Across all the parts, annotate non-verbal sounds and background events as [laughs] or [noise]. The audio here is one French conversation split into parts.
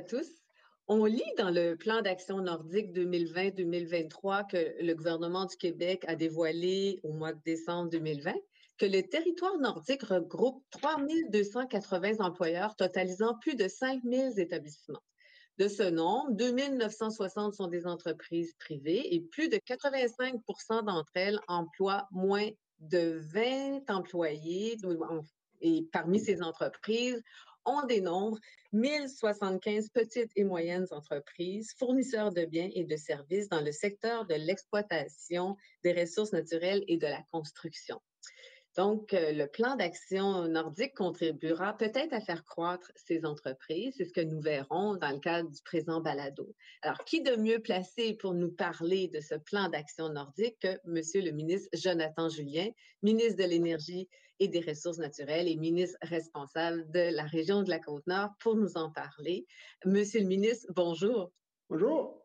tous. On lit dans le plan d'action nordique 2020-2023 que le gouvernement du Québec a dévoilé au mois de décembre 2020 que le territoire nordique regroupe 3280 employeurs totalisant plus de 5000 établissements. De ce nombre, 2960 sont des entreprises privées et plus de 85 d'entre elles emploient moins de 20 employés. Et parmi ces entreprises, on dénombre 1075 petites et moyennes entreprises, fournisseurs de biens et de services dans le secteur de l'exploitation des ressources naturelles et de la construction. Donc, euh, le plan d'action nordique contribuera peut-être à faire croître ces entreprises. C'est ce que nous verrons dans le cadre du présent balado. Alors, qui de mieux placé pour nous parler de ce plan d'action nordique que Monsieur le ministre Jonathan Julien, ministre de l'Énergie et des Ressources naturelles et ministre responsable de la région de la Côte-Nord pour nous en parler. Monsieur le ministre, bonjour. Bonjour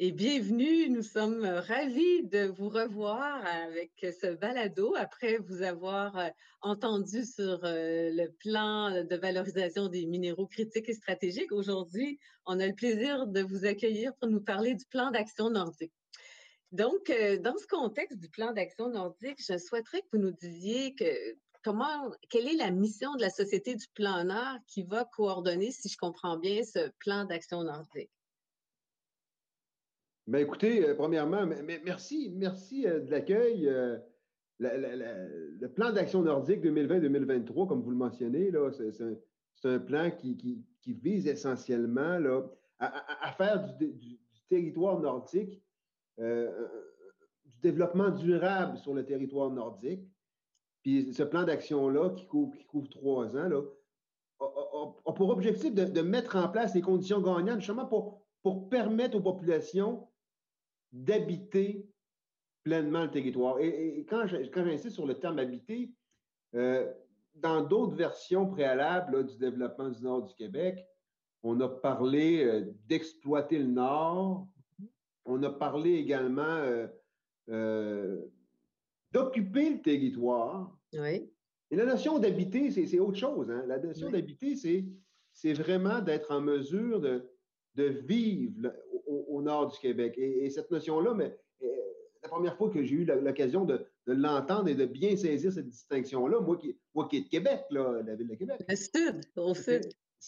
et bienvenue. Nous sommes euh, ravis de vous revoir avec ce balado après vous avoir euh, entendu sur euh, le plan de valorisation des minéraux critiques et stratégiques. Aujourd'hui, on a le plaisir de vous accueillir pour nous parler du plan d'action nordique. Donc, dans ce contexte du plan d'action nordique, je souhaiterais que vous nous disiez que comment, quelle est la mission de la Société du plan Nord qui va coordonner, si je comprends bien, ce plan d'action nordique? Ben écoutez, euh, premièrement, merci, merci euh, de l'accueil. Euh, le plan d'action nordique 2020-2023, comme vous le mentionnez, c'est un, plan qui, vise essentiellement là, à, faire du, territoire nordique du développement durable sur le territoire nordique. Puis ce plan d'action-là, qui couvre, trois ans, là, a, pour objectif de, mettre en place les conditions gagnantes, justement pour, pour permettre aux populations d'habiter pleinement le territoire. Et, quand j'insiste sur le terme habiter, euh, dans d'autres versions préalables du développement du nord du Québec, on a parlé euh, d'exploiter le nord, on a parlé également euh, d'occuper le territoire. Oui. Et la notion d'habiter, c'est autre chose. Hein. La notion d'habiter, c'est vraiment d'être en mesure de, de vivre au, nord du Québec. Et, cette notion-là, mais la première fois que j'ai eu l'occasion de, l'entendre et de bien saisir cette distinction-là, moi qui, moi qui est de Québec, là, la ville de Québec. Le sud, au sud.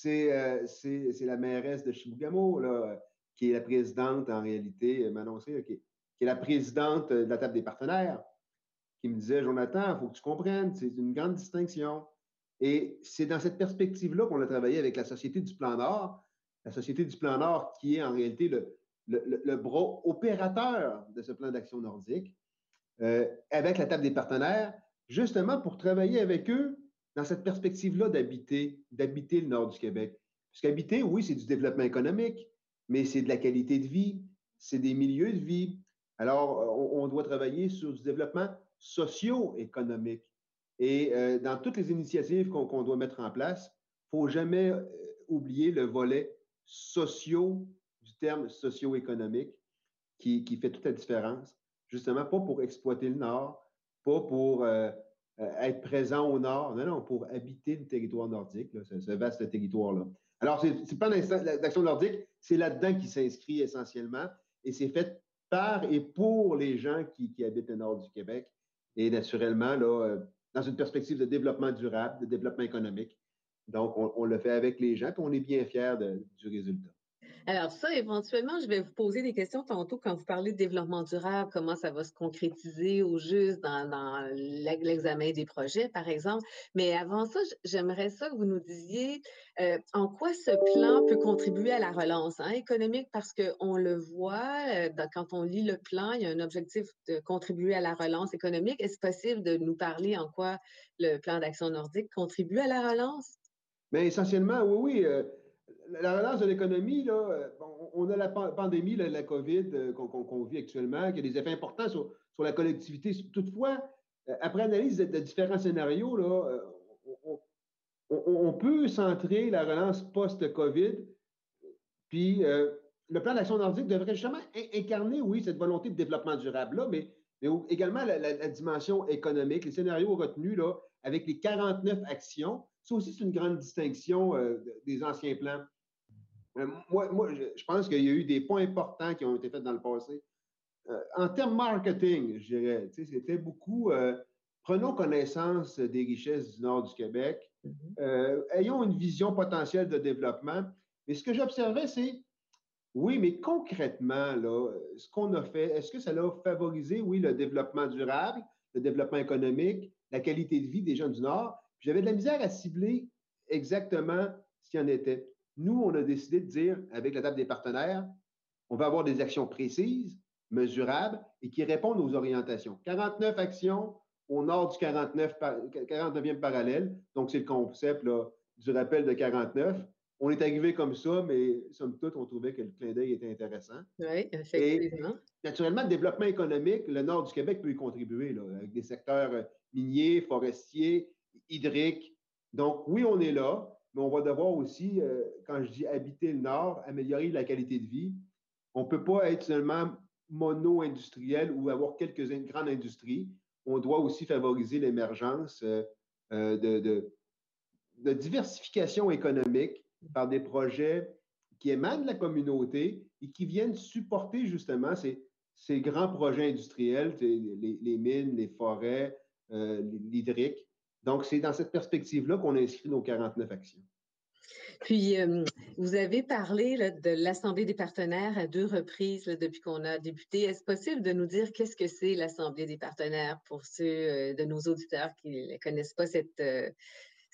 Euh, c'est la mairesse de Chibougamau, là, qui est la présidente, en réalité, Manon qui, qui, est la présidente de la table des partenaires, qui me disait, Jonathan, il faut que tu comprennes, c'est une grande distinction. Et c'est dans cette perspective-là qu'on a travaillé avec la Société du Plan Nord, la Société du Plan Nord, qui est en réalité le, le, bras opérateur de ce plan d'action nordique, euh, avec la table des partenaires, justement pour travailler avec eux dans cette perspective-là d'habiter, d'habiter le nord du Québec. Parce qu'habiter, oui, c'est du développement économique, mais c'est de la qualité de vie, c'est des milieux de vie. Alors, on, doit travailler sur du développement socio-économique. Et euh, dans toutes les initiatives qu'on doit mettre en place, il ne faut jamais euh, oublier le volet socio du terme socio-économique qui, fait toute la différence. Justement, pas pour exploiter le Nord, pas pour euh, être présent au Nord, non, non, pour habiter le territoire nordique, ce, vaste territoire-là. Alors, c'est pas l'action nordique, c'est là-dedans qui s'inscrit essentiellement et c'est fait par et pour les gens qui, habitent le nord du Québec et naturellement, euh, dans une perspective de développement durable, de développement économique. Donc, on, le fait avec les gens et on est bien fiers du résultat. Alors ça, éventuellement, je vais vous poser des questions tantôt quand vous parlez de développement durable, comment ça va se concrétiser au juste dans, l'examen des projets, par exemple. Mais avant ça, j'aimerais ça que vous nous disiez euh, en quoi ce plan peut contribuer à la relance hein, économique, parce qu'on le voit, euh, quand on lit le plan, il y a un objectif de contribuer à la relance économique. Est-ce possible de nous parler en quoi le plan d'action nordique contribue à la relance? Mais essentiellement, oui, oui. Euh, la relance de l'économie, là, euh, on a la pandémie, la COVID euh, qu'on vit actuellement, qui a des effets importants sur, la collectivité. Toutefois, euh, après analyse de, différents scénarios, là, on, peut centrer la relance post-COVID. Puis le plan d'action nordique devrait justement incarner, oui, cette volonté de développement durable-là, mais, également la, dimension économique, les scénarios retenus là, avec les 49 actions. Ça aussi, c'est une grande distinction des anciens plans moi, moi, je pense qu'il y a eu des points importants qui ont été faits dans le passé. en termes marketing, je dirais, c'était beaucoup prenons connaissance des richesses du nord du Québec, mm-hmm. ayons une vision potentielle de développement. Mais ce que j'observais, c'est oui, mais concrètement, là, ce qu'on a fait, est-ce que ça a favorisé, oui, le développement durable, le développement économique, la qualité de vie des gens du Nord? J'avais de la misère à cibler exactement ce qu'il y en était. Nous, on a décidé de dire, avec la table des partenaires, on va avoir des actions précises, mesurables et qui répondent aux orientations. 49 actions au nord du 49, 49e parallèle. Donc, c'est le concept du rappel de 49 on est arrivé comme ça, mais somme toute, on trouvait que le clin d'œil était intéressant. Oui, effectivement. naturellement, le développement économique, le nord du Québec peut y contribuer, avec des secteurs miniers, forestiers, hydriques. Donc, oui, on est là, mais on va devoir aussi, euh, quand je dis habiter le nord, améliorer la qualité de vie. On ne peut pas être seulement mono-industriel ou avoir quelques grandes industries. On doit aussi favoriser l'émergence euh, de, de diversification économique par des projets qui émanent de la communauté et qui viennent supporter justement ces, grands projets industriels, les, mines, les forêts, euh, l'hydrique. Donc, c'est dans cette perspective-là qu'on a inscrit nos 49 actions. Puis, euh, vous avez parlé de l'Assemblée des partenaires à deux reprises depuis qu'on a débuté. Est-ce possible de nous dire qu'est-ce que c'est l'Assemblée des partenaires pour ceux euh, de nos auditeurs qui ne connaissent pas cette,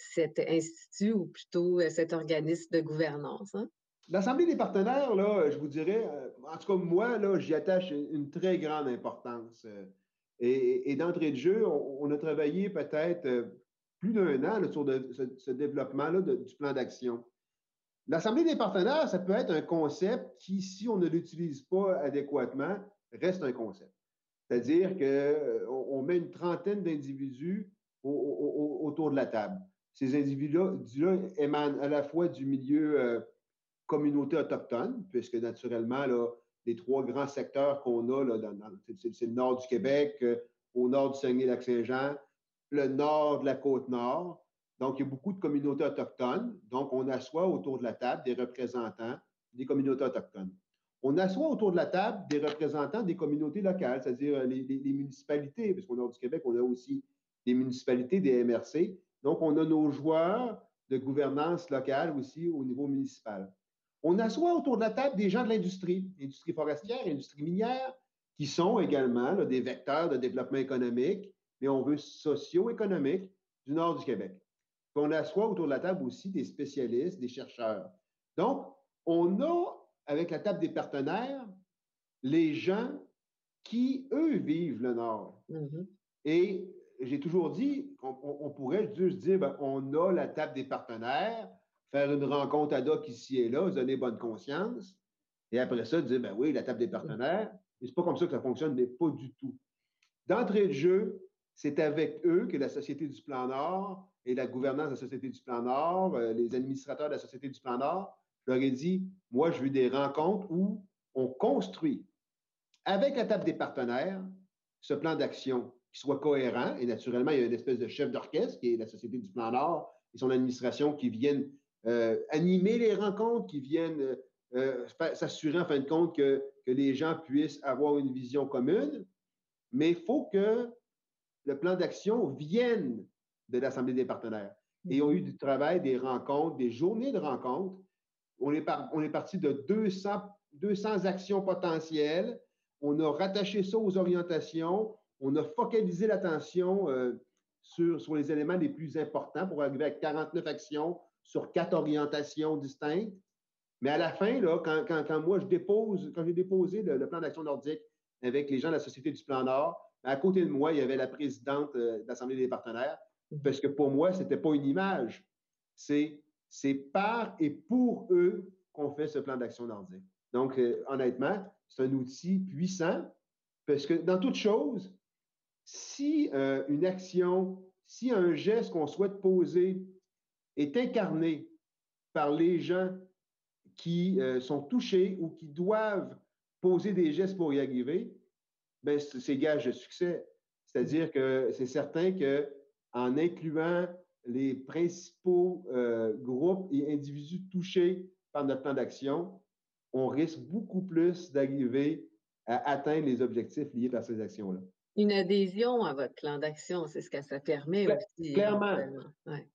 cet institut ou plutôt euh, cet organisme de gouvernance? Hein? L'Assemblée des partenaires, là, je vous dirais, euh, en tout cas, moi, là, j'y attache une très grande importance. Euh, et, d'entrée de jeu, on, a travaillé peut-être plus d'un an sur ce, développement-là du plan d'action. L'Assemblée des partenaires, ça peut être un concept qui, si on ne l'utilise pas adéquatement, reste un concept. C'est-à-dire qu'on on met une trentaine d'individus autour de la table ces individus-là émanent à la fois du milieu euh, communauté autochtone, puisque naturellement, là, les trois grands secteurs qu'on a, là, c'est, le nord du Québec, euh, au nord du Saguenay-Lac-Saint-Jean, le nord de la côte nord. Donc, il y a beaucoup de communautés autochtones. Donc, on assoit autour de la table des représentants des communautés autochtones. On assoit autour de la table des représentants des communautés locales, c'est-à-dire les, les municipalités, parce qu'au nord du Québec, on a aussi des municipalités, des MRC, donc, on a nos joueurs de gouvernance locale aussi au niveau municipal. On assoit autour de la table des gens de l'industrie, industrie forestière, industrie minière, qui sont également des vecteurs de développement économique, mais on veut socio-économique du nord du Québec. on assoit autour de la table aussi des spécialistes, des chercheurs. Donc, on a, avec la table des partenaires, les gens qui, eux, vivent le Nord. Mm-hmm. Et j'ai toujours dit qu'on pourrait juste dire ben, on a la table des partenaires, faire une rencontre ad hoc ici et là, se donner bonne conscience, et après ça, dire ben oui, la table des partenaires. Mais c'est pas comme ça que ça fonctionne, mais pas du tout. D'entrée de jeu, c'est avec eux que la Société du Plan Nord et la gouvernance de la Société du Plan Nord, euh, les administrateurs de la Société du Plan Nord, je leur ai dit moi, je veux des rencontres où on construit avec la table des partenaires ce plan d'action qui soit cohérent. Et naturellement, il y a une espèce de chef d'orchestre qui est la Société du Plan Nord et son administration qui viennent euh, animer les rencontres, qui viennent euh, s'assurer en fin de compte que, que, les gens puissent avoir une vision commune. Mais il faut que le plan d'action vienne de l'Assemblée des partenaires. Et ont eu du travail, des rencontres, des journées de rencontres. On est, parti de 200, 200 actions potentielles. On a rattaché ça aux orientations on a focalisé l'attention euh, sur, les éléments les plus importants pour arriver à 49 actions sur quatre orientations distinctes. Mais à la fin, quand, moi je dépose, quand j'ai déposé le, plan d'action nordique avec les gens de la Société du Plan Nord, à côté de moi, il y avait la présidente euh, de l'Assemblée des partenaires, parce que pour moi, ce n'était pas une image. C'est, c'est par et pour eux qu'on fait ce plan d'action nordique. Donc, euh, honnêtement, c'est un outil puissant, parce que dans toute chose, si euh, une action, si un geste qu'on souhaite poser est incarné par les gens qui euh, sont touchés ou qui doivent poser des gestes pour y arriver, ben, c'est gage de succès. C'est-à-dire que c'est certain qu'en incluant les principaux euh, groupes et individus touchés par notre plan d'action, on risque beaucoup plus d'arriver à atteindre les objectifs liés par ces actions-là. Une adhésion à votre plan d'action, c'est ce que ça permet aussi. Clairement.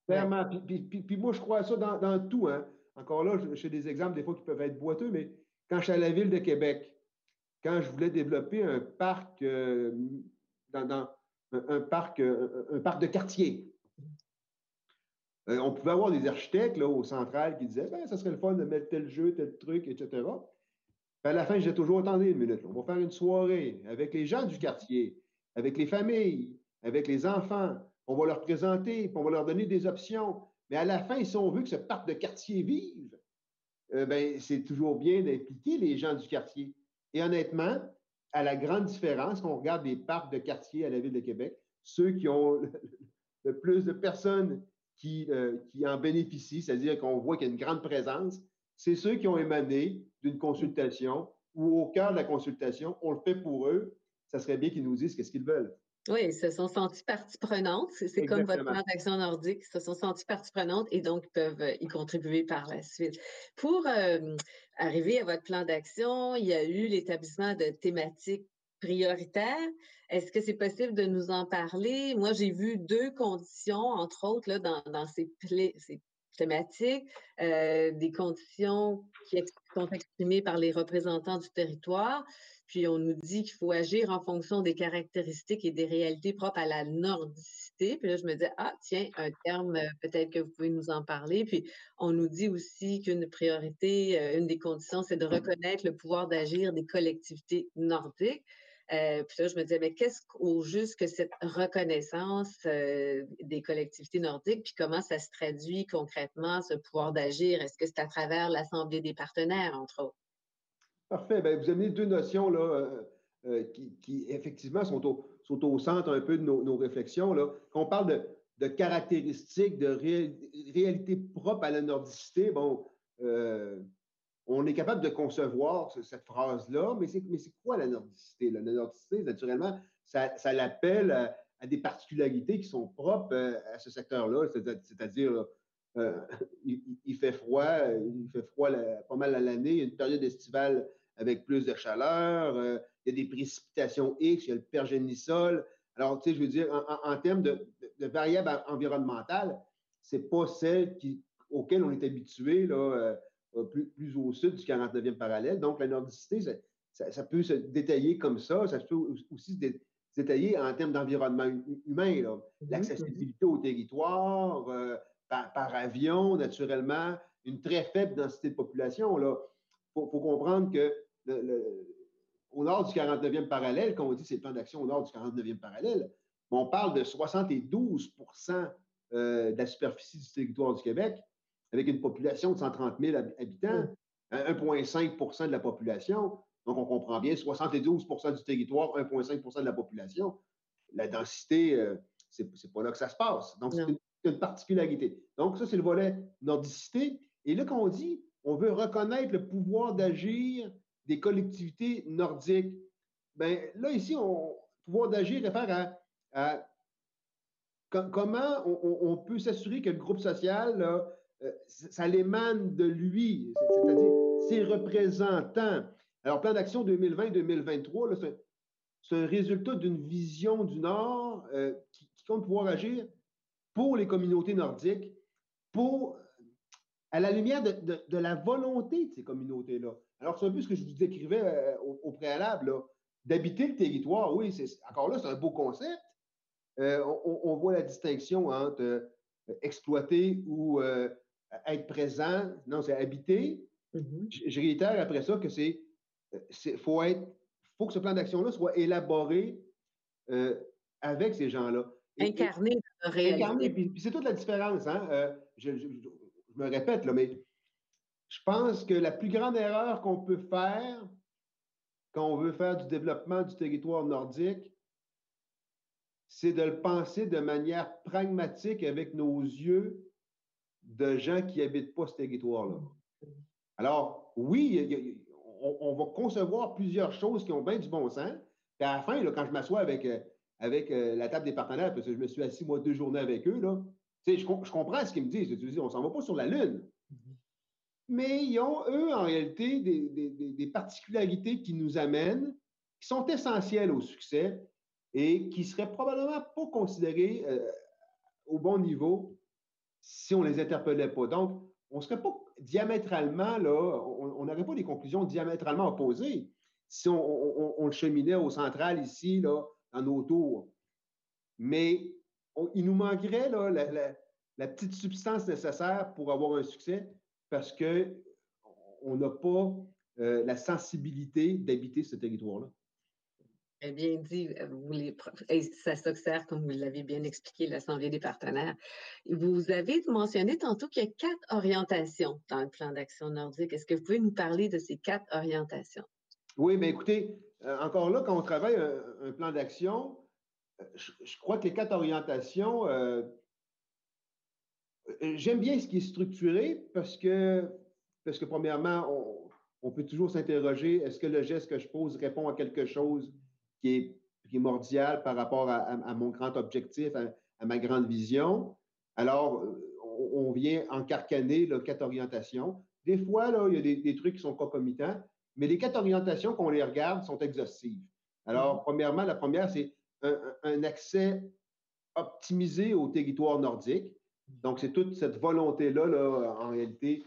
clairement. Puis, moi, je crois ça dans, tout. Hein. Encore là, j'ai des exemples des fois qui peuvent être boiteux, mais quand je suis à la ville de Québec, quand je voulais développer un parc, euh, un, parc, euh, un parc de quartier, euh, on pouvait avoir des architectes là, au central qui disaient ben, ça serait le fun de mettre tel jeu, tel truc, etc. À la fin, j'ai toujours attendez une minute. On va faire une soirée avec les gens du quartier, avec les familles, avec les enfants. On va leur présenter, puis on va leur donner des options. Mais à la fin, si on veut que ce parc de quartier vive, ben, c'est toujours bien d'impliquer les gens du quartier. Et honnêtement, à la grande différence, quand on regarde les parcs de quartier à la Ville de Québec, ceux qui ont le plus de personnes qui, euh, qui en bénéficient, c'est-à-dire qu'on voit qu'il y a une grande présence, c'est ceux qui ont émané d'une consultation ou au cœur de la consultation, on le fait pour eux. Ça serait bien qu'ils nous disent qu'est-ce qu'ils veulent. Oui, ils se sont sentis partie prenante. C'est comme votre plan d'action nordique. Ils se sont sentis partie prenante et donc peuvent euh, y contribuer par la suite. Pour euh, arriver à votre plan d'action, il y a eu l'établissement de thématiques prioritaires. Est-ce que c'est possible de nous en parler? Moi, j'ai vu deux conditions, entre autres, là, dans, dans ces, ces, thématiques, euh, des conditions qui sont exprimées par les représentants du territoire. Puis on nous dit qu'il faut agir en fonction des caractéristiques et des réalités propres à la nordicité. Puis là, je me dis, ah, tiens, un terme, euh, peut-être que vous pouvez nous en parler. Puis on nous dit aussi qu'une priorité, euh, une des conditions, c'est de reconnaître le pouvoir d'agir des collectivités nordiques. Euh, puis là, je me disais, mais qu'est-ce qu'au juste que cette reconnaissance euh, des collectivités nordiques, puis comment ça se traduit concrètement, ce pouvoir d'agir? Est-ce que c'est à travers l'Assemblée des partenaires, entre autres? Parfait. Bien, vous avez deux notions là, euh, qui, effectivement, sont au, sont au, centre un peu de nos, réflexions. Là. Quand on parle de, caractéristiques, de réalité propre à la nordicité, bon, on est capable de concevoir cette phrase-là, mais c'est quoi la nordicité? La nordicité, naturellement, ça, l'appelle à, des particularités qui sont propres euh, à ce secteur-là, c'est-à-dire euh, il, fait froid, il fait froid pas mal à l'année, il y a une période estivale avec plus de chaleur, euh, il y a des précipitations X, il y a le pergénisol. Alors, tu sais, je veux dire, en, termes de, variables environnementales, c'est pas celle auxquelles on est habitué là, euh, plus, au sud du 49e parallèle. Donc, la nordicité, ça, peut se détailler comme ça. Ça peut aussi se détailler en termes d'environnement humain. Mm-hmm, L'accessibilité mm-hmm. au territoire, euh, par, avion, naturellement, une très faible densité de population. Il faut, comprendre que au nord du 49e parallèle, quand on dit c'est le plan d'action au nord du 49e parallèle, on parle de 72% euh, de la superficie du territoire du Québec avec une population de 130 000 habitants, 1,5% de la population. Donc, on comprend bien, 72% du territoire, 1,5% de la population. La densité, euh, ce c'est pas là que ça se passe. Donc, c'est une, particularité. Donc, ça, c'est le volet nordicité. Et là, quand on dit, on veut reconnaître le pouvoir d'agir des collectivités nordiques, bien là, ici, on, pouvoir d'agir réfère à, comment on, on peut s'assurer que le groupe social là, euh, ça l'émane de lui, c'est-à-dire ses représentants. Alors, plan d'action 2020-2023, c'est un résultat d'une vision du Nord euh, qui, compte pouvoir agir pour les communautés nordiques, à la lumière de, la volonté de ces communautés-là. Alors, c'est un peu ce que je vous décrivais euh, au, préalable, d'habiter le territoire. Oui, encore là, c'est un beau concept. On, on, voit la distinction entre exploiter ou être présent, non, c'est habiter. Mm-hmm. je, réitère après ça que c'est, faut être, faut que ce plan d'action-là soit élaboré euh, avec ces gens-là. Incarné Incarné, puis, c'est toute la différence. Hein? Euh, je, me répète, là, mais je pense que la plus grande erreur qu'on peut faire quand on veut faire du développement du territoire nordique, c'est de le penser de manière pragmatique avec nos yeux de gens qui n'habitent pas ce territoire-là. Alors, oui, on, va concevoir plusieurs choses qui ont bien du bon sens. Puis à la fin, quand je m'assois avec, euh, avec euh, la table des partenaires, parce que je me suis assis, moi, deux journées avec eux, là, je, je comprends ce qu'ils me disent. on ne s'en va pas sur la Lune. mais ils ont, eux, en réalité, des, particularités qui nous amènent, qui sont essentielles au succès et qui seraient probablement pas considérées euh, au bon niveau si on ne les interpellait pas. Donc, on ne serait pas diamétralement, là, on n'aurait pas des conclusions diamétralement opposées si on, le cheminait au central ici, là, dans nos tours. Mais il nous manquerait là, la, petite substance nécessaire pour avoir un succès parce qu'on n'a pas euh, la sensibilité d'habiter ce territoire-là. Très bien dit. Euh, les, ça s'observe, comme vous l'avez bien expliqué, l'Assemblée des partenaires. Vous avez mentionné tantôt qu'il y a quatre orientations dans le plan d'action nordique. Est-ce que vous pouvez nous parler de ces quatre orientations? Oui, mais écoutez, euh, encore là, quand on travaille un, plan d'action, euh, je, crois que les quatre orientations, j'aime bien ce qui est structuré parce que, parce que premièrement, on peut toujours s'interroger, est-ce que le geste que je pose répond à quelque chose qui est primordial par rapport à, mon grand objectif, à, ma grande vision. Alors, on, vient encarcaner là, quatre orientations. Des fois, là, il y a des, trucs qui sont concomitants, mais les quatre orientations, qu'on les regarde, sont exhaustives. Alors, mm-hmm. premièrement, la première, c'est un, accès optimisé au territoire nordique. Donc, c'est toute cette volonté-là, là, en réalité,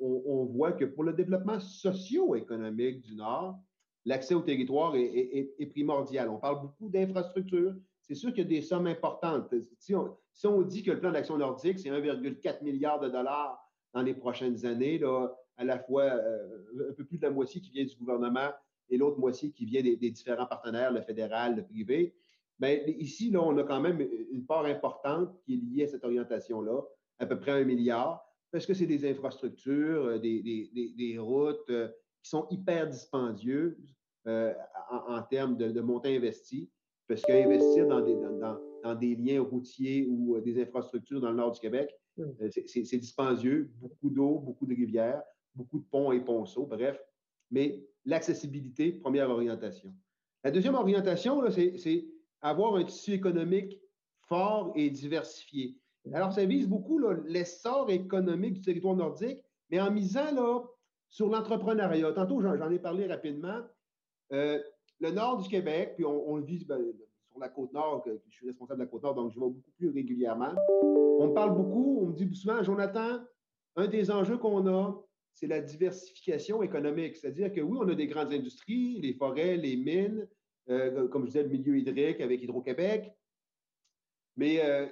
on, on, voit que pour le développement socio-économique du Nord, l'accès au territoire est, primordial. On parle beaucoup d'infrastructures. C'est sûr qu'il y a des sommes importantes. Si on, dit que le plan d'action nordique, c'est 1,4 milliard de dollars dans les prochaines années, là, à la fois euh, un peu plus de la moitié qui vient du gouvernement et l'autre moitié qui vient des, différents partenaires, le fédéral, le privé. Bien, ici, là, on a quand même une part importante qui est liée à cette orientation-là, à peu près un milliard, parce que c'est des infrastructures, euh, des, routes, euh, qui sont hyper dispendieuses euh, en, termes de, de montant investi, parce qu'investir dans des, dans, dans, des liens routiers ou euh, des infrastructures dans le nord du Québec, euh, c'est dispendieux, beaucoup d'eau, beaucoup de rivières, beaucoup de ponts et ponceaux, bref. Mais l'accessibilité, première orientation. La deuxième orientation, c'est avoir un tissu économique fort et diversifié. Alors, ça vise beaucoup l'essor économique du territoire nordique, mais en misant là, sur l'entrepreneuriat, tantôt j'en ai parlé rapidement. Euh, le nord du Québec, puis on, le vit ben, sur la côte nord, je suis responsable de la côte nord, donc je vais beaucoup plus régulièrement. On me parle beaucoup, on me dit souvent, Jonathan, un des enjeux qu'on a, c'est la diversification économique. C'est-à-dire que oui, on a des grandes industries, les forêts, les mines, euh, comme je disais, le milieu hydrique avec Hydro-Québec. Mais euh,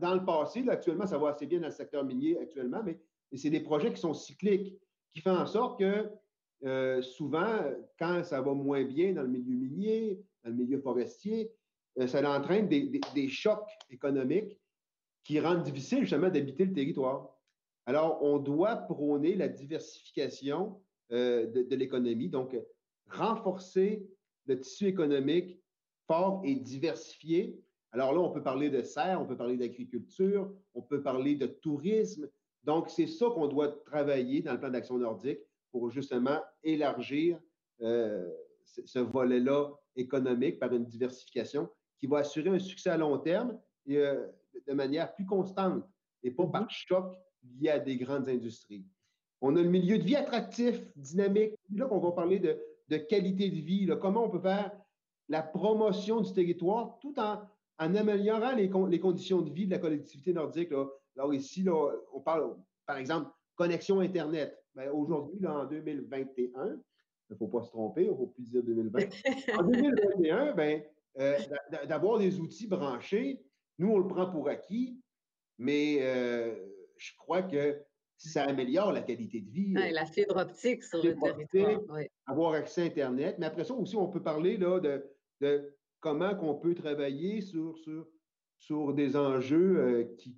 dans le passé, actuellement, ça va assez bien dans le secteur minier actuellement, mais c'est des projets qui sont cycliques qui fait en sorte que euh, souvent, quand ça va moins bien dans le milieu minier, dans le milieu forestier, euh, ça entraîne des, chocs économiques qui rendent difficile justement d'habiter le territoire. Alors, on doit prôner la diversification euh, de, l'économie, donc renforcer le tissu économique fort et diversifié. Alors là, on peut parler de serre, on peut parler d'agriculture, on peut parler de tourisme, donc, c'est ça qu'on doit travailler dans le plan d'action nordique pour justement élargir euh, ce volet-là économique par une diversification qui va assurer un succès à long terme et euh, de manière plus constante et pas par mm-hmm. choc lié à des grandes industries. On a le milieu de vie attractif, dynamique. Là qu'on va parler de, qualité de vie, comment on peut faire la promotion du territoire tout en, améliorant les, les, conditions de vie de la collectivité nordique. Là. Alors ici, là, on parle, par exemple, connexion Internet. Ben, aujourd'hui, en 2021, il ne faut pas se tromper, il ne faut plus dire 2020. [laughs] En 2021, ben, euh, d'avoir des outils branchés, nous, on le prend pour acquis, mais euh, je crois que ça améliore la qualité de vie. la fibre optique sur le territoire. Avoir accès à Internet. Mais après ça aussi, on peut parler là, de, de comment qu'on peut travailler sur, sur sur des enjeux euh, qui,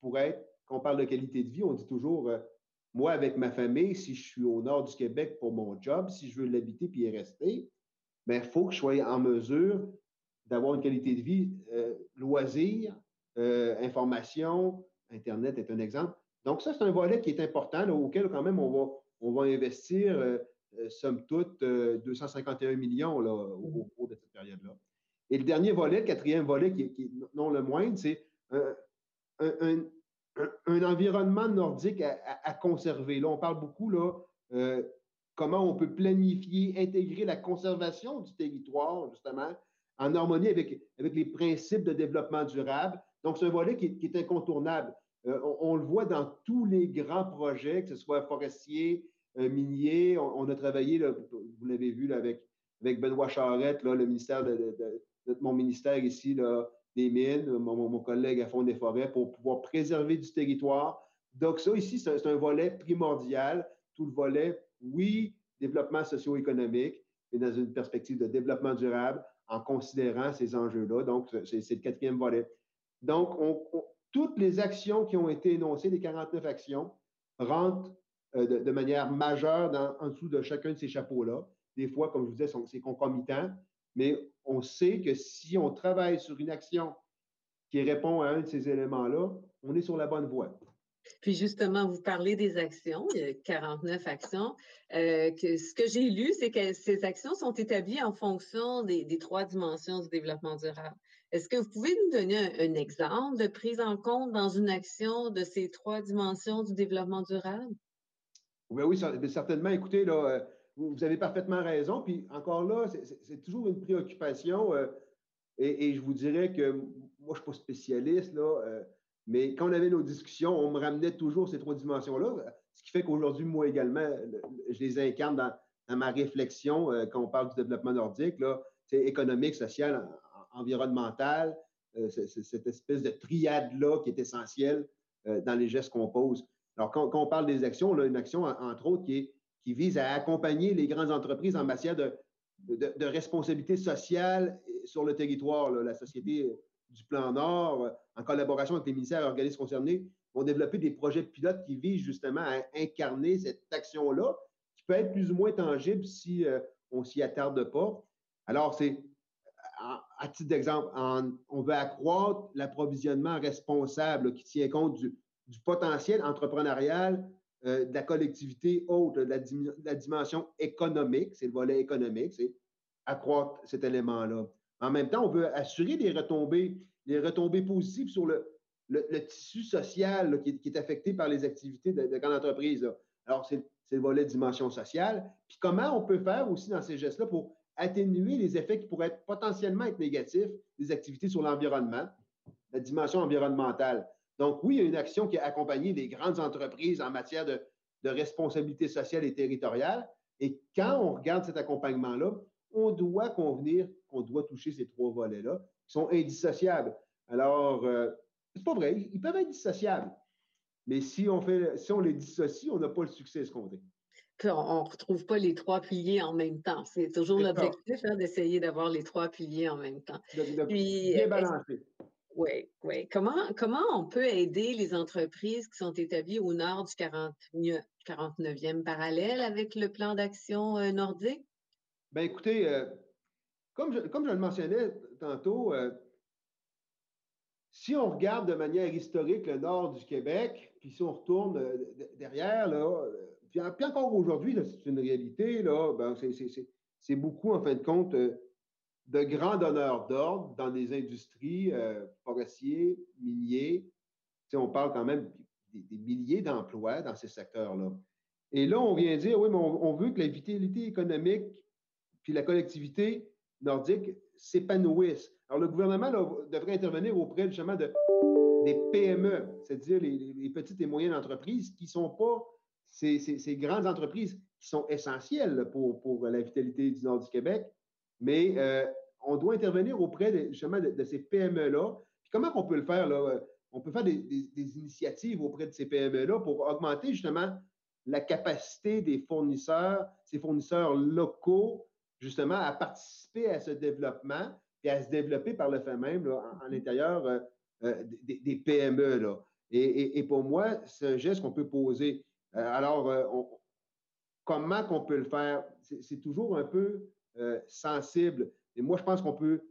pourraient être, quand on parle de qualité de vie, on dit toujours, euh, moi, avec ma famille, si je suis au nord du Québec pour mon job, si je veux l'habiter puis y rester, il ben, faut que je sois en mesure d'avoir une qualité de vie, euh, loisirs, information, Internet est un exemple. Donc, ça, c'est un volet qui est important, auquel quand même on va, on va investir, somme toute, 251 millions là, au cours de cette période-là. Et le dernier volet, le quatrième volet, qui, est non le moindre, c'est un environnement nordique à, conserver. Là, on parle beaucoup là, euh, comment on peut planifier, intégrer la conservation du territoire, justement, en harmonie avec, les principes de développement durable. Donc, c'est un volet qui, est incontournable. Euh, on, le voit dans tous les grands projets, que ce soit forestier, euh, minier. On, a travaillé, vous l'avez vu avec, Benoît Charette, là, le ministère de, mon ministère ici, des mines, mon, collègue à Fond des forêts, pour pouvoir préserver du territoire. Donc, ça, ici, c'est un volet primordial. Tout le volet, oui, développement socio-économique, mais dans une perspective de développement durable en considérant ces enjeux-là. Donc, c'est le quatrième volet. Donc, toutes les actions qui ont été énoncées, les 49 actions, rentrent euh, de, manière majeure en dessous de chacun de ces chapeaux-là. Des fois, comme je vous disais, c'est concomitant, mais on sait que si on travaille sur une action qui répond à un de ces éléments-là, on est sur la bonne voie. Puis justement, vous parlez des actions, il y a 49 actions. Euh, ce que j'ai lu, c'est que ces actions sont établies en fonction des, trois dimensions du développement durable. Est-ce que vous pouvez nous donner un, exemple de prise en compte dans une action de ces trois dimensions du développement durable? Oui, oui, certainement. Écoutez, là, euh, vous avez parfaitement raison. Puis encore là, c'est toujours une préoccupation. Euh, et, je vous dirais que moi, je ne suis pas spécialiste, là, euh, mais quand on avait nos discussions, on me ramenait toujours ces trois dimensions-là. Ce qui fait qu'aujourd'hui, moi également, je les incarne dans, ma réflexion euh, quand on parle du développement nordique, là, économique, social, environnemental, cette espèce de triade-là qui est essentielle dans les gestes qu'on pose. Alors, quand, on parle des actions, on a une action, entre autres, qui est qui vise à accompagner les grandes entreprises en matière de, responsabilité sociale sur le territoire. La Société du Plan Nord, en collaboration avec les ministères et organismes concernés, vont développer des projets pilotes qui visent justement à incarner cette action-là, qui peut être plus ou moins tangible si euh, on s'y attarde pas. Alors, c'est, à, titre d'exemple, on veut accroître l'approvisionnement responsable qui tient compte du potentiel entrepreneurial euh, de la collectivité haute, de la, dimension économique, c'est le volet économique, c'est accroître cet élément-là. En même temps, on veut assurer des retombées, des retombées positives sur le, tissu social qui, est affecté par les activités de, de entreprises. Alors, c'est le volet dimension sociale. Puis comment on peut faire aussi dans ces gestes-là pour atténuer les effets qui pourraient potentiellement être négatifs des activités sur l'environnement, la dimension environnementale? Donc, oui, il y a une action qui a accompagné des grandes entreprises en matière de, responsabilité sociale et territoriale. Et quand on regarde cet accompagnement-là, on doit convenir qu'on doit toucher ces trois volets-là, qui sont indissociables. Alors, euh, c'est pas vrai, ils peuvent être dissociables. Mais si on, fait, si on les dissocie, on n'a pas le succès escompté. on ne retrouve pas les trois piliers en même temps. C'est toujours l'objectif hein, d'essayer d'avoir les trois piliers en même temps. bien balancé. Oui, oui. Comment, comment on peut aider les entreprises qui sont établies au nord du 49e parallèle avec le plan d'action euh, nordique? Bien, écoutez, euh, comme, je, comme je le mentionnais tantôt, euh, si on regarde de manière historique le nord du Québec, puis si on retourne derrière, là, puis, encore aujourd'hui, c'est une réalité, là, ben, c'est beaucoup, en fin de compte, de grands donneurs d'ordre dans des industries euh, forestiers, miniers. on parle quand même des, milliers d'emplois dans ces secteurs-là. Et là, on vient dire, oui, mais on, veut que la vitalité économique puis la collectivité nordique s'épanouissent. Alors, le gouvernement devrait intervenir auprès justement de, des PME, c'est-à-dire les, petites et moyennes entreprises qui ne sont pas ces, ces, grandes entreprises qui sont essentielles pour, pour la vitalité du nord du Québec, mais euh, on doit intervenir auprès de, justement de, ces PME-là. comment on peut le faire? Là? On peut faire des, initiatives auprès de ces PME-là pour augmenter justement la capacité des fournisseurs, ces fournisseurs locaux, justement, à participer à ce développement et à se développer par le fait même en, l'intérieur euh, euh, des, PME. Là. Et, pour moi, c'est un geste qu'on peut poser. alors, comment qu'on peut le faire? C'est toujours un peu sensible. Et moi, je pense qu'on peut,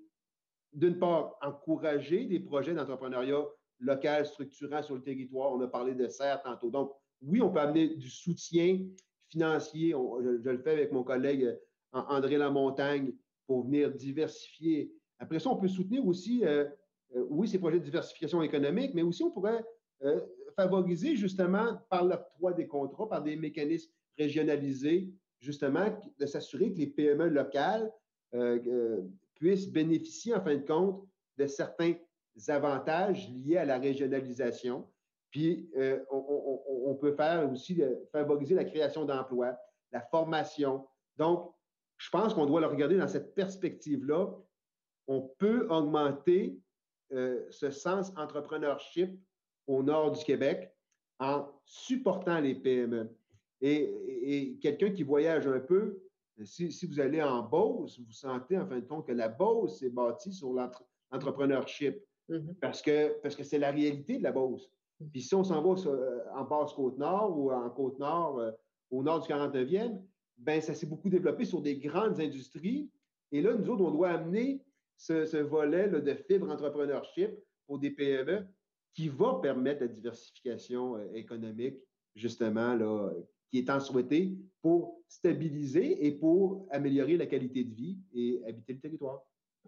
d'une part, encourager des projets d'entrepreneuriat local structurant sur le territoire. On a parlé de serre tantôt. Donc, oui, on peut amener du soutien financier. je, le fais avec mon collègue euh, André Lamontagne pour venir diversifier. Après ça, on peut soutenir aussi, euh, euh, oui, ces projets de diversification économique, mais aussi on pourrait favoriser justement par l'octroi des contrats, par des mécanismes régionalisés, justement, de s'assurer que les PME locales euh, euh, puissent bénéficier, en fin de compte, de certains avantages liés à la régionalisation. Puis, euh, on, peut faire aussi favoriser la création d'emplois, la formation. Donc, je pense qu'on doit le regarder dans cette perspective-là. On peut augmenter ce sens entrepreneurship au nord du Québec en supportant les PME. Et, quelqu'un qui voyage un peu, si, vous allez en Beauce, vous sentez en fin de compte que la Beauce est bâtie sur l'entrepreneurship. Mm-hmm. Parce que c'est parce que la réalité de la Beauce. Mm-hmm. Puis si on s'en va euh, en Basse-Côte-Nord ou en Côte-Nord, euh, au nord du 49e, ben ça s'est beaucoup développé sur des grandes industries. Et là, nous autres, on doit amener ce, volet de fibre entrepreneurship pour des PME qui va permettre la diversification euh, économique, justement, là, qui est en souhaité pour stabiliser et pour améliorer la qualité de vie et habiter le territoire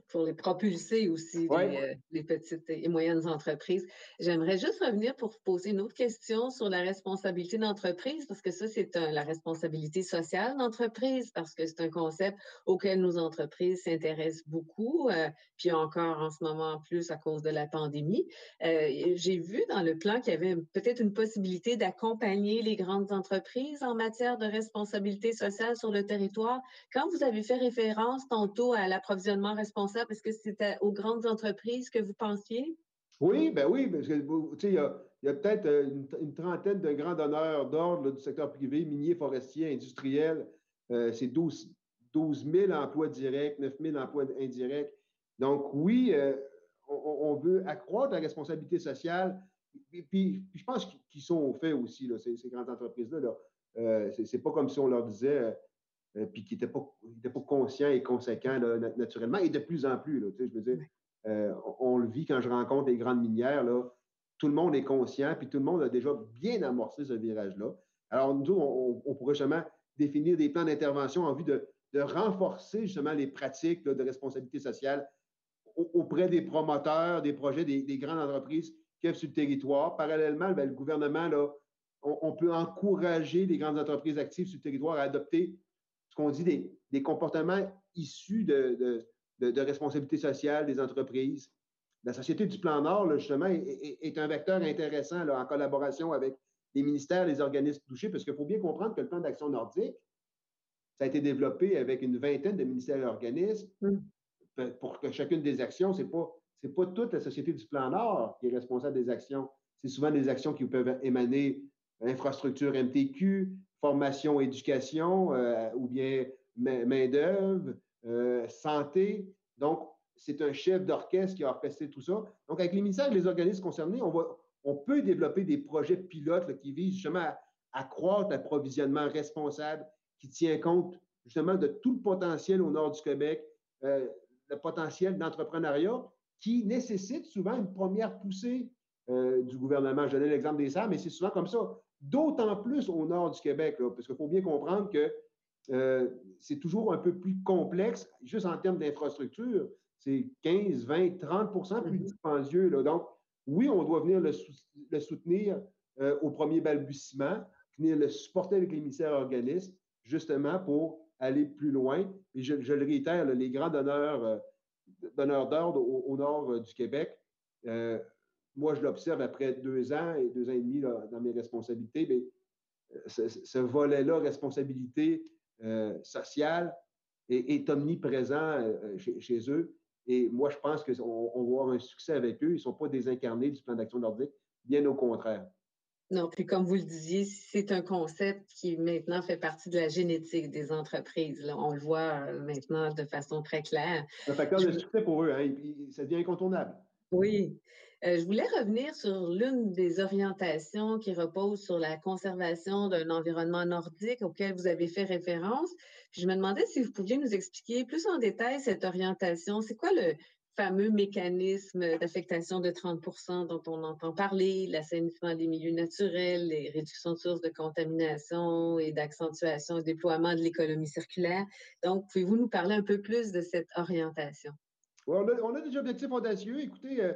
pour les propulser aussi, euh, les, petites et moyennes entreprises. J'aimerais juste revenir pour poser une autre question sur la responsabilité d'entreprise, parce que ça, c'est la responsabilité sociale d'entreprise, parce que c'est un concept auquel nos entreprises s'intéressent beaucoup, euh, puis encore en ce moment plus à cause de la pandémie. Euh, j'ai vu dans le plan qu'il y avait peut-être une possibilité d'accompagner les grandes entreprises en matière de responsabilité sociale sur le territoire. Quand vous avez fait référence tantôt à l'approvisionnement responsable, parce que c'était aux grandes entreprises que vous pensiez? Oui, ben oui, parce que, il y a, peut-être euh, une, trentaine de grands donneurs d'ordre du secteur privé, minier, forestier, industriel. Euh, c'est 12, 12 000 emplois directs, 9 000 emplois indirects. Donc, oui, euh, on, veut accroître la responsabilité sociale. Et puis, je pense qu'ils sont au fait aussi, là, ces, grandes entreprises-là. Là. c'est pas comme si on leur disait euh, puis qui n'étaient pas, pas conscients et conséquents naturellement, et de plus en plus. Là, je veux dire, euh, on, le vit quand je rencontre les grandes minières, là, tout le monde est conscient, puis tout le monde a déjà bien amorcé ce virage-là. Alors, nous, on, pourrait justement définir des plans d'intervention en vue de, renforcer justement les pratiques de responsabilité sociale auprès des promoteurs, des projets, des, grandes entreprises qui sont sur le territoire. Parallèlement, ben, le gouvernement, là, on, peut encourager les grandes entreprises actives sur le territoire à adopter ce qu'on dit des, comportements issus de, responsabilité sociale des entreprises. La Société du Plan Nord, justement, est, un vecteur intéressant en collaboration avec les ministères, les organismes touchés, parce qu'il faut bien comprendre que le plan d'action nordique, ça a été développé avec une vingtaine de ministères et organismes mm. pour que chacune des actions, ce n'est pas, pas toute la Société du Plan Nord qui est responsable des actions. C'est souvent des actions qui peuvent émaner infrastructure MTQ, formation, éducation euh, ou bien main-d'œuvre, euh, santé. Donc, c'est un chef d'orchestre qui a orchestré tout ça. Donc, avec les ministères et les organismes concernés, on, on peut développer des projets pilotes qui visent justement à accroître l'approvisionnement responsable qui tient compte justement de tout le potentiel au nord du Québec, euh, le potentiel d'entrepreneuriat qui nécessite souvent une première poussée du gouvernement. Je donnais l'exemple des SAR, mais c'est souvent comme ça d'autant plus au nord du Québec, parce qu'il faut bien comprendre que euh, c'est toujours un peu plus complexe, juste en termes d'infrastructure. C'est 15, 20, 30% plus mm-hmm. dispendieux. Donc, oui, on doit venir le, soutenir euh, au premier balbutiement, venir le supporter avec les ministères organismes, justement pour aller plus loin. Et je, le réitère, les grands donneurs, euh, donneurs d'ordre au, nord du Québec moi, je l'observe après deux ans et deux ans et demi dans mes responsabilités, mais euh, ce, volet-là, responsabilité euh, sociale, est, omniprésent euh, chez, eux. Et moi, je pense qu'on on va avoir un succès avec eux. Ils ne sont pas désincarnés du plan d'action nordique, bien au contraire. Non, puis comme vous le disiez, c'est un concept qui maintenant fait partie de la génétique des entreprises. Là. On le voit maintenant de façon très claire. Un facteur de succès pour eux, hein, ça devient incontournable. Oui. Euh, je voulais revenir sur l'une des orientations qui repose sur la conservation d'un environnement nordique auquel vous avez fait référence. je me demandais si vous pouviez nous expliquer plus en détail cette orientation. C'est quoi le fameux mécanisme d'affectation de 30 dont on entend parler, l'assainissement des milieux naturels, les réductions de sources de contamination et d'accentuation et déploiement de l'économie circulaire? Donc, pouvez-vous nous parler un peu plus de cette orientation? On, a, des objectifs audacieux. Écoutez, euh,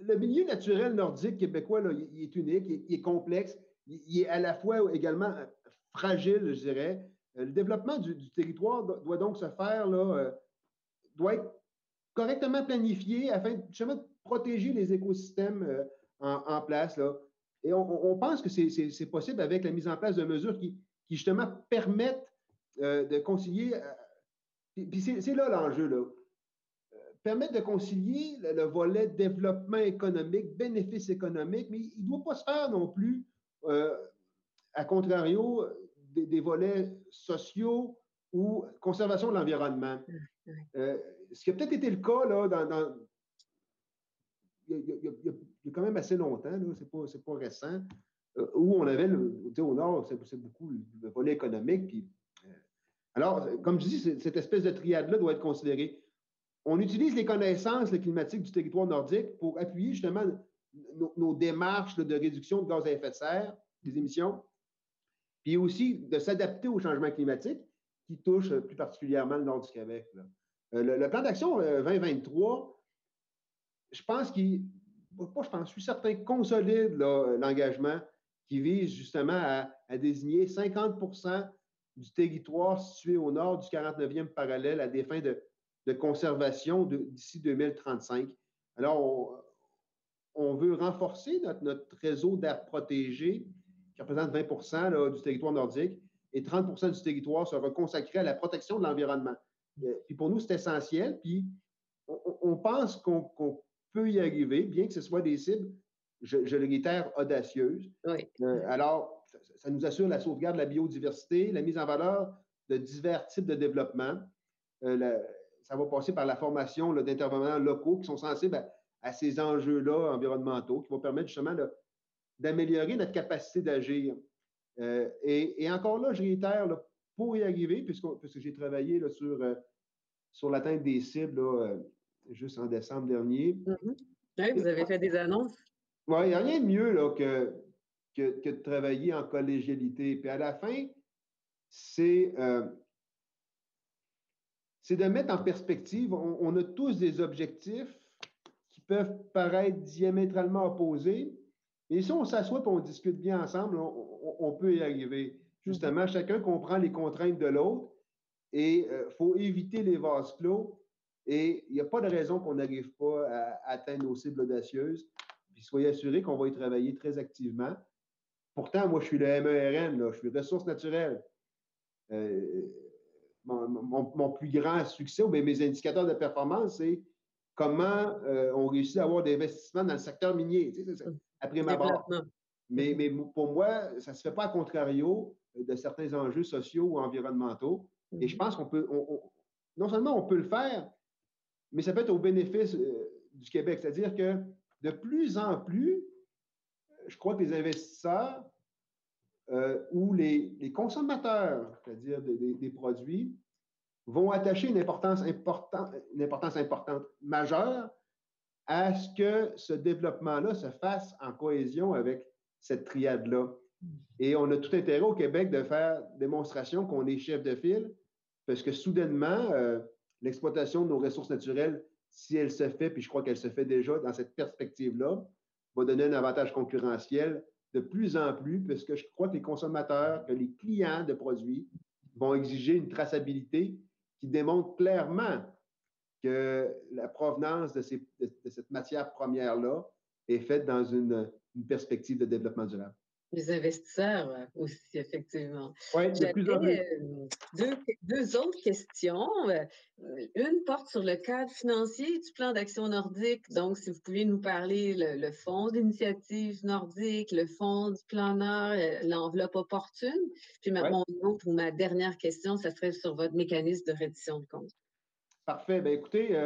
le milieu naturel nordique québécois, il, est unique, il, est complexe, il, est à la fois également fragile, je dirais. Le développement du, territoire doit, donc se faire, là, doit être correctement planifié afin justement de protéger les écosystèmes en, place. Là. Et on, pense que c'est possible avec la mise en place de mesures qui, justement permettent de concilier. puis c'est là l'enjeu. Permettre de concilier le, volet développement économique, bénéfices économiques, mais il ne doit pas se faire non plus, euh, à contrario, des, volets sociaux ou conservation de l'environnement. Euh, ce qui a peut-être été le cas là, dans, il, y a, quand même assez longtemps, ce n'est pas, pas, récent, euh, où on avait, le, au nord, c'est beaucoup le volet économique. Puis, alors, comme je dis, cette espèce de triade-là doit être considérée on utilise les connaissances climatiques du territoire nordique pour appuyer justement nos, démarches de réduction de gaz à effet de serre, des émissions, puis aussi de s'adapter au changement climatique qui touche plus particulièrement le nord du Québec. Euh, le, plan d'action 2023, euh, je pense qu'il, pas je pense, je suis certain, consolide l'engagement qui vise justement à désigner 50% du territoire situé au nord du 49e parallèle à des fins de de conservation d'ici 2035. Alors, on, veut renforcer notre, réseau d'air protégé, qui représente 20% du territoire nordique, et 30% du territoire sera consacré à la protection de l'environnement. Euh, puis pour nous, c'est essentiel. Puis on, pense qu'on peut y arriver, bien que ce soit des cibles, je, je le réitère, audacieuses. Euh, alors, ça, nous assure la sauvegarde de la biodiversité, la mise en valeur de divers types de développement, euh, ça va passer par la formation d'intervenants locaux qui sont sensibles à, ces enjeux-là environnementaux, qui vont permettre justement d'améliorer notre capacité d'agir. Euh, et, encore là, je réitère, pour y arriver, puisque, j'ai travaillé sur, euh, sur l'atteinte des cibles euh, juste en décembre dernier. Mm-hmm. Oui, vous avez fait des annonces? Oui, il n'y a rien de mieux là, que, que, que, de travailler en collégialité. Puis à la fin, c'est c'est de mettre en perspective, on, a tous des objectifs qui peuvent paraître diamétralement opposés, et si on s'assoit et on discute bien ensemble, on, peut y arriver. Justement, chacun comprend les contraintes de l'autre et il euh, faut éviter les vases clos. Et il n'y a pas de raison qu'on n'arrive pas à, atteindre nos cibles audacieuses. Puis soyez assurés qu'on va y travailler très activement. Pourtant, moi, je suis le MERN, je suis ressources naturelles. Euh, mon, plus grand succès ou mes indicateurs de performance, c'est comment euh, on réussit à avoir des investissements dans le secteur minier, après ma barre. Mais, mais, pour moi, ça ne se fait pas à contrario de certains enjeux sociaux ou environnementaux. Et je mm-hmm. pense qu'on peut, non seulement on peut le faire, mais ça peut être au bénéfice euh, du Québec. C'est-à-dire que de plus en plus, je crois que les investisseurs euh, où les, consommateurs, c'est-à-dire des, produits, vont attacher une importance, importante, une importance importante, majeure, à ce que ce développement-là se fasse en cohésion avec cette triade-là. Et on a tout intérêt au Québec de faire démonstration qu'on est chef de file, parce que soudainement, euh, l'exploitation de nos ressources naturelles, si elle se fait, puis je crois qu'elle se fait déjà dans cette perspective-là, va donner un avantage concurrentiel de plus en plus, parce que je crois que les consommateurs, que les clients de produits vont exiger une traçabilité qui démontre clairement que la provenance de, cette matière première-là est faite dans une perspective de développement durable. Les investisseurs euh, aussi, effectivement. En plus. Euh, deux, autres questions. Euh, une porte sur le cadre financier du plan d'action nordique. Donc, si vous pouvez nous parler le, fonds d'initiative nordique, le fonds du plan Nord, l'enveloppe opportune. Puis ma, mon autre ou ma dernière question, ça serait sur votre mécanisme de reddition de comptes. Parfait. Bien, écoutez,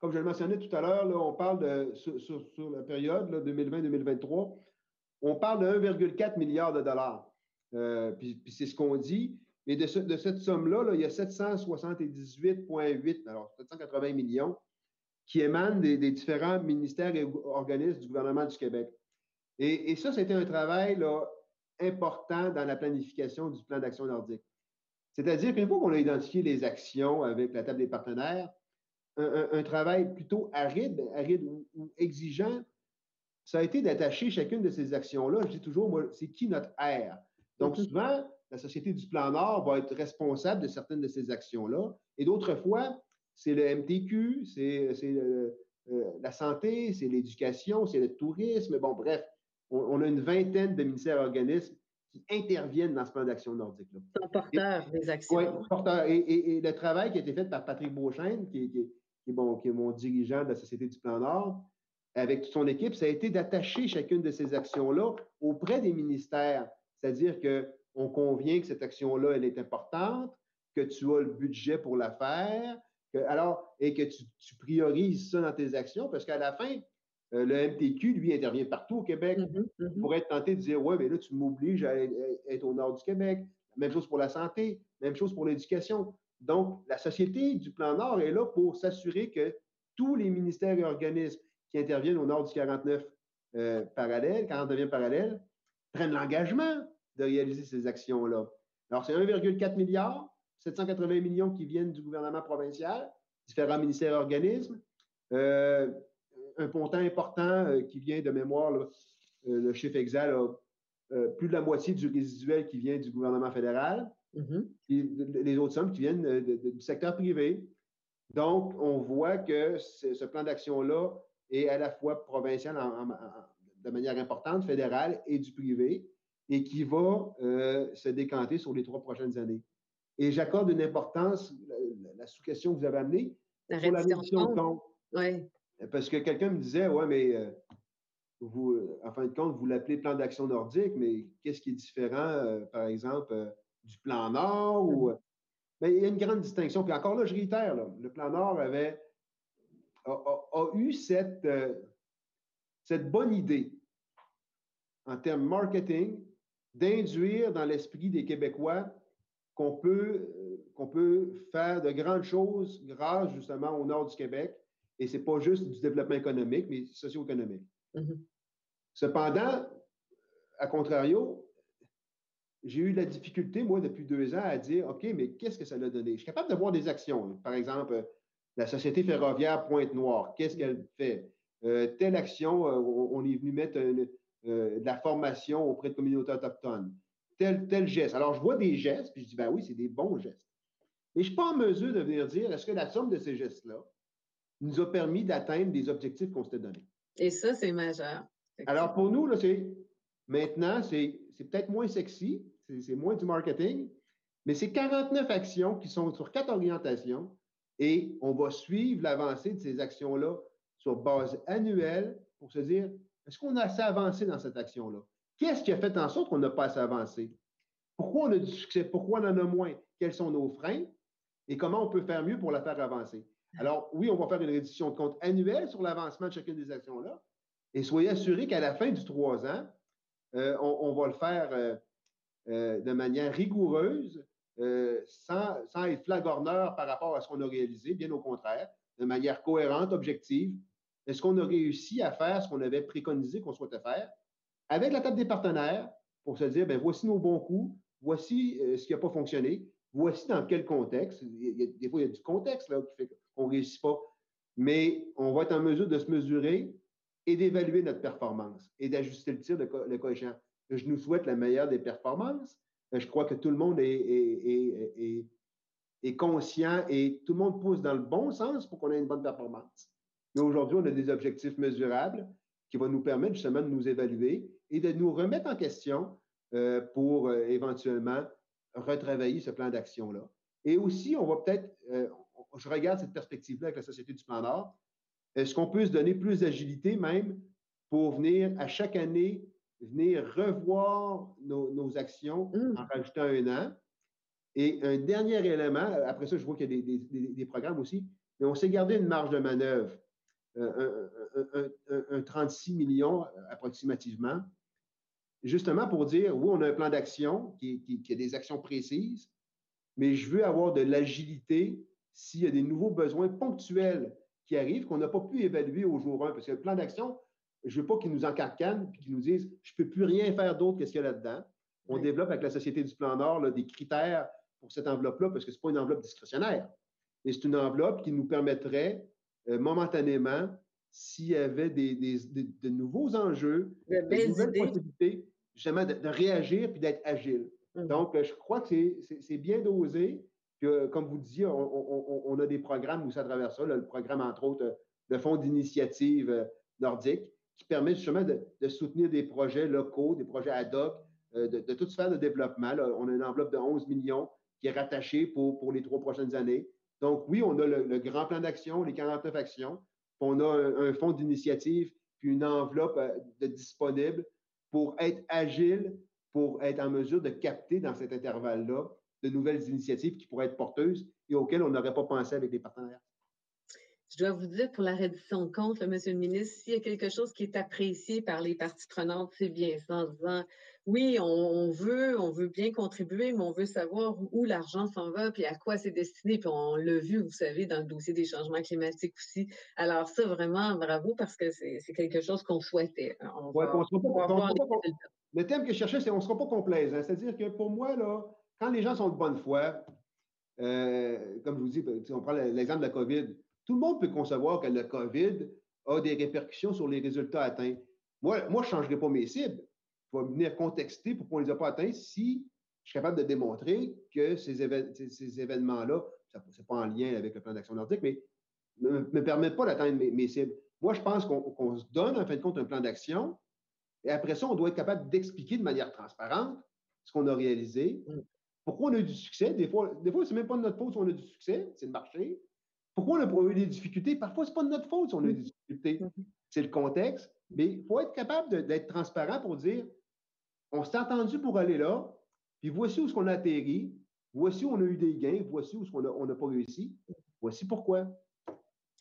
comme je le mentionnais tout à l'heure, on parle de, sur, la période 2020-2023 on parle de 1,4 milliard de dollars. Euh, puis, c'est ce qu'on dit. Mais de, cette somme-là, il y a 778,8, alors 780 millions, qui émanent des, différents ministères et organismes du gouvernement du Québec. Et, ça, c'était un travail important dans la planification du plan d'action nordique. C'est-à-dire qu'une fois qu'on a identifié les actions avec la table des partenaires, un, travail plutôt aride, aride ou, exigeant, ça a été d'attacher chacune de ces actions-là. Je dis toujours, moi, c'est qui notre R? Donc, mm-hmm. souvent, la Société du Plan Nord va être responsable de certaines de ces actions-là. Et d'autres fois, c'est le MTQ, c'est euh, la santé, c'est l'éducation, c'est le tourisme. Bon, bref, on, a une vingtaine de ministères et organismes qui interviennent dans ce plan d'action nordique-là. Sont porteurs des actions. Oui, porteurs. Et, le travail qui a été fait par Patrick Beauchesne, qui, est, bon, qui est mon dirigeant de la Société du Plan Nord, avec son équipe, ça a été d'attacher chacune de ces actions-là auprès des ministères. C'est-à-dire qu'on convient que cette action-là, elle est importante, que tu as le budget pour la faire, alors, et que tu, tu, priorises ça dans tes actions, parce qu'à la fin, euh, le MTQ, lui, intervient partout au Québec. Mm-hmm, mm-hmm. pourrait être tenté de dire Ouais, mais là, tu m'obliges à être au nord du Québec. Même chose pour la santé, même chose pour l'éducation. Donc, la Société du Plan Nord est là pour s'assurer que tous les ministères et organismes qui interviennent au nord du 49 euh, parallèle, 49e parallèle, prennent l'engagement de réaliser ces actions-là. Alors, c'est 1,4 milliard, 780 millions qui viennent du gouvernement provincial, différents ministères et organismes. Euh, un montant important euh, qui vient de mémoire, euh, le chiffre exact, plus de la moitié du résiduel qui vient du gouvernement fédéral, et les autres sommes qui viennent du secteur privé. Donc, on voit que ce plan d'action-là est à la fois provincial de manière importante, fédérale et du privé, et qui va se décanter sur les trois prochaines années. Et j'accorde une importance, la, sous-question que vous avez amenée, la sur la réduction de compte. Oui. Parce que quelqu'un me disait, ouais, mais euh, vous, euh, en fin de compte, vous l'appelez plan d'action nordique, mais qu'est-ce qui est différent, euh, par exemple, du plan Nord ou. Mais ben, il y a une grande distinction. Puis encore là, je réitère, le plan Nord avait, a, eu cette, cette bonne idée en termes marketing d'induire dans l'esprit des Québécois qu'on peut, qu'on peut faire de grandes choses grâce justement au nord du Québec et ce n'est pas juste du développement économique, mais socio-économique. Mm-hmm. Cependant, à contrario, j'ai eu la difficulté, moi, depuis deux ans, à dire OK, mais qu'est-ce que ça a donné? Je suis capable de voir des actions. Par exemple, la Société ferroviaire Pointe-Noire, qu'est-ce qu'elle fait? Euh, telle action, euh, on est venu mettre euh, de la formation auprès de communautés autochtones. Tel, tel geste. Alors, je vois des gestes, puis je dis, ben oui, c'est des bons gestes. Mais je ne suis pas en mesure de venir dire, est-ce que la somme de ces gestes-là nous a permis d'atteindre des objectifs qu'on s'était donnés? Et ça, c'est majeur. Alors, pour nous, là, c'est maintenant, c'est peut-être moins sexy, c'est moins du marketing, mais c'est 49 actions qui sont sur quatre orientations et on va suivre l'avancée de ces actions-là sur base annuelle pour se dire est-ce qu'on a assez avancé dans cette action-là? Qu'est-ce qui a fait en sorte qu'on n'a pas assez avancé? Pourquoi on a du succès? Pourquoi on en a moins? Quels sont nos freins? Et comment on peut faire mieux pour la faire avancer? Alors, oui, on va faire une réduction de compte annuelle sur l'avancement de chacune des actions-là. Et soyez assurés qu'à la fin du trois ans, euh, on, va le faire euh, euh, de manière rigoureuse, sans, sans, être flagorneur par rapport à ce qu'on a réalisé, bien au contraire, de manière cohérente, objective. Est-ce qu'on a réussi à faire ce qu'on avait préconisé qu'on souhaitait faire avec la table des partenaires pour se dire, ben voici nos bons coups, voici ce qui n'a pas fonctionné, voici dans quel contexte. des fois, il y a du contexte là, qui fait qu'on ne réussit pas. Mais on va être en mesure de se mesurer et d'évaluer notre performance et d'ajuster le tir, de le coefficient. Je nous souhaite la meilleure des performances. Je crois que tout le monde est, conscient et tout le monde pousse dans le bon sens pour qu'on ait une bonne performance. Mais aujourd'hui, on a des objectifs mesurables qui vont nous permettre justement de nous évaluer et de nous remettre en question euh, pour euh, éventuellement retravailler ce plan d'action-là. Et aussi, on va peut-être, euh, je regarde cette perspective-là avec la Société du Plan Nord. Est-ce qu'on peut se donner plus d'agilité même pour venir à chaque année, venir revoir nos, actions mmh. en rajoutant un an? Et un dernier élément, après ça, je vois qu'il y a des, programmes aussi, mais on s'est gardé une marge de manœuvre, euh, un, 36 millions approximativement, justement pour dire, oui, on a un plan d'action qui, qui, a des actions précises, mais je veux avoir de l'agilité s'il y a des nouveaux besoins ponctuels qui arrivent qu'on n'a pas pu évaluer au jour 1. Parce que le plan d'action, je ne veux pas qu'ils nous encarcanent et qu'ils nous disent je ne peux plus rien faire d'autre que ce qu'il y a là-dedans. On développe avec la Société du Plan Nord des critères pour cette enveloppe-là parce que ce n'est pas une enveloppe discrétionnaire. mais c'est une enveloppe qui nous permettrait euh, momentanément, s'il y avait des, de nouveaux enjeux, de, nouvelles possibilités, justement de, réagir puis d'être agile. Mmh. Donc, je crois que c'est bien dosé. Que, comme vous disiez, on, a des programmes aussi à travers ça, le programme, entre autres, le Fonds d'initiative euh, nordique, qui permet justement de, soutenir des projets locaux, des projets ad hoc, euh, de, toute sphère de développement. On a une enveloppe de 11 millions qui est rattachée pour, les trois prochaines années. Donc, oui, on a le, grand plan d'action, les 49 actions, on a un, fonds d'initiative, puis une enveloppe euh, de disponible pour être agile, pour être en mesure de capter dans cet intervalle-là de nouvelles initiatives qui pourraient être porteuses et auxquelles on n'aurait pas pensé avec les partenaires. Je dois vous dire, pour la reddition de comptes, Monsieur le ministre, s'il y a quelque chose qui est apprécié par les parties prenantes, c'est bien ça, en disant, oui, on, veut, on veut bien contribuer, mais on veut savoir où l'argent s'en va, puis à quoi c'est destiné. Puis on l'a vu, vous savez, dans le dossier des changements climatiques aussi. Alors ça, vraiment, bravo, parce que c'est quelque chose qu'on souhaitait. le thème que je cherchais, c'est on ne sera pas complaisant. C'est-à-dire que pour moi, là, quand les gens sont de bonne foi, euh, comme je vous dis, on prend l'exemple de la COVID, tout le monde peut concevoir que le COVID a des répercussions sur les résultats atteints. Moi, moi je ne changerai pas mes cibles. Je vais venir contexter pourquoi on ne les a pas atteints si je suis capable de démontrer que ces, événements-là, ce n'est pas en lien avec le plan d'action nordique, mais ne me permettent pas d'atteindre mes, cibles. Moi, je pense qu'on se donne, en fin de compte, un plan d'action, et après ça, on doit être capable d'expliquer de manière transparente ce qu'on a réalisé, mm. pourquoi on a eu du succès? Des fois, des fois ce n'est même pas de notre faute si on a du succès, c'est le marché. Pourquoi on a eu des difficultés? Parfois, ce n'est pas de notre faute si on a eu des difficultés. Mm-hmm. C'est le contexte. Mais il faut être capable d'être transparent pour dire on s'est entendu pour aller là, puis voici où ce qu'on a atterri, voici où on a eu des gains, voici où ce qu'on n'a pas réussi, voici pourquoi.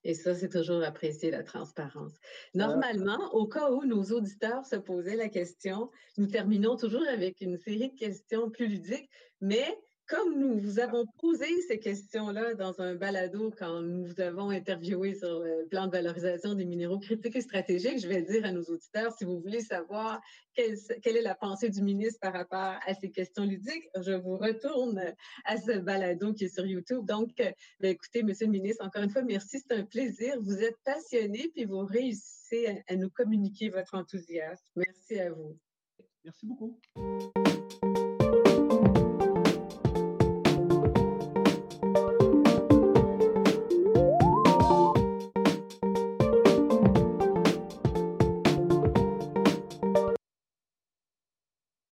Et ça, c'est toujours apprécié, la transparence. Normalement, au cas où nos auditeurs se posaient la question, nous terminons toujours avec une série de questions plus ludiques, mais comme nous vous avons posé ces questions-là dans un balado quand nous vous avons interviewé sur le plan de valorisation des minéraux critiques et stratégiques, je vais dire à nos auditeurs, si vous voulez savoir quelle, est la pensée du ministre par rapport à ces questions ludiques, je vous retourne à ce balado qui est sur YouTube. Donc, ben, écoutez, Monsieur le ministre, encore une fois, merci, c'est un plaisir. Vous êtes passionné, puis vous réussissez à nous communiquer votre enthousiasme. Merci à vous. Merci beaucoup.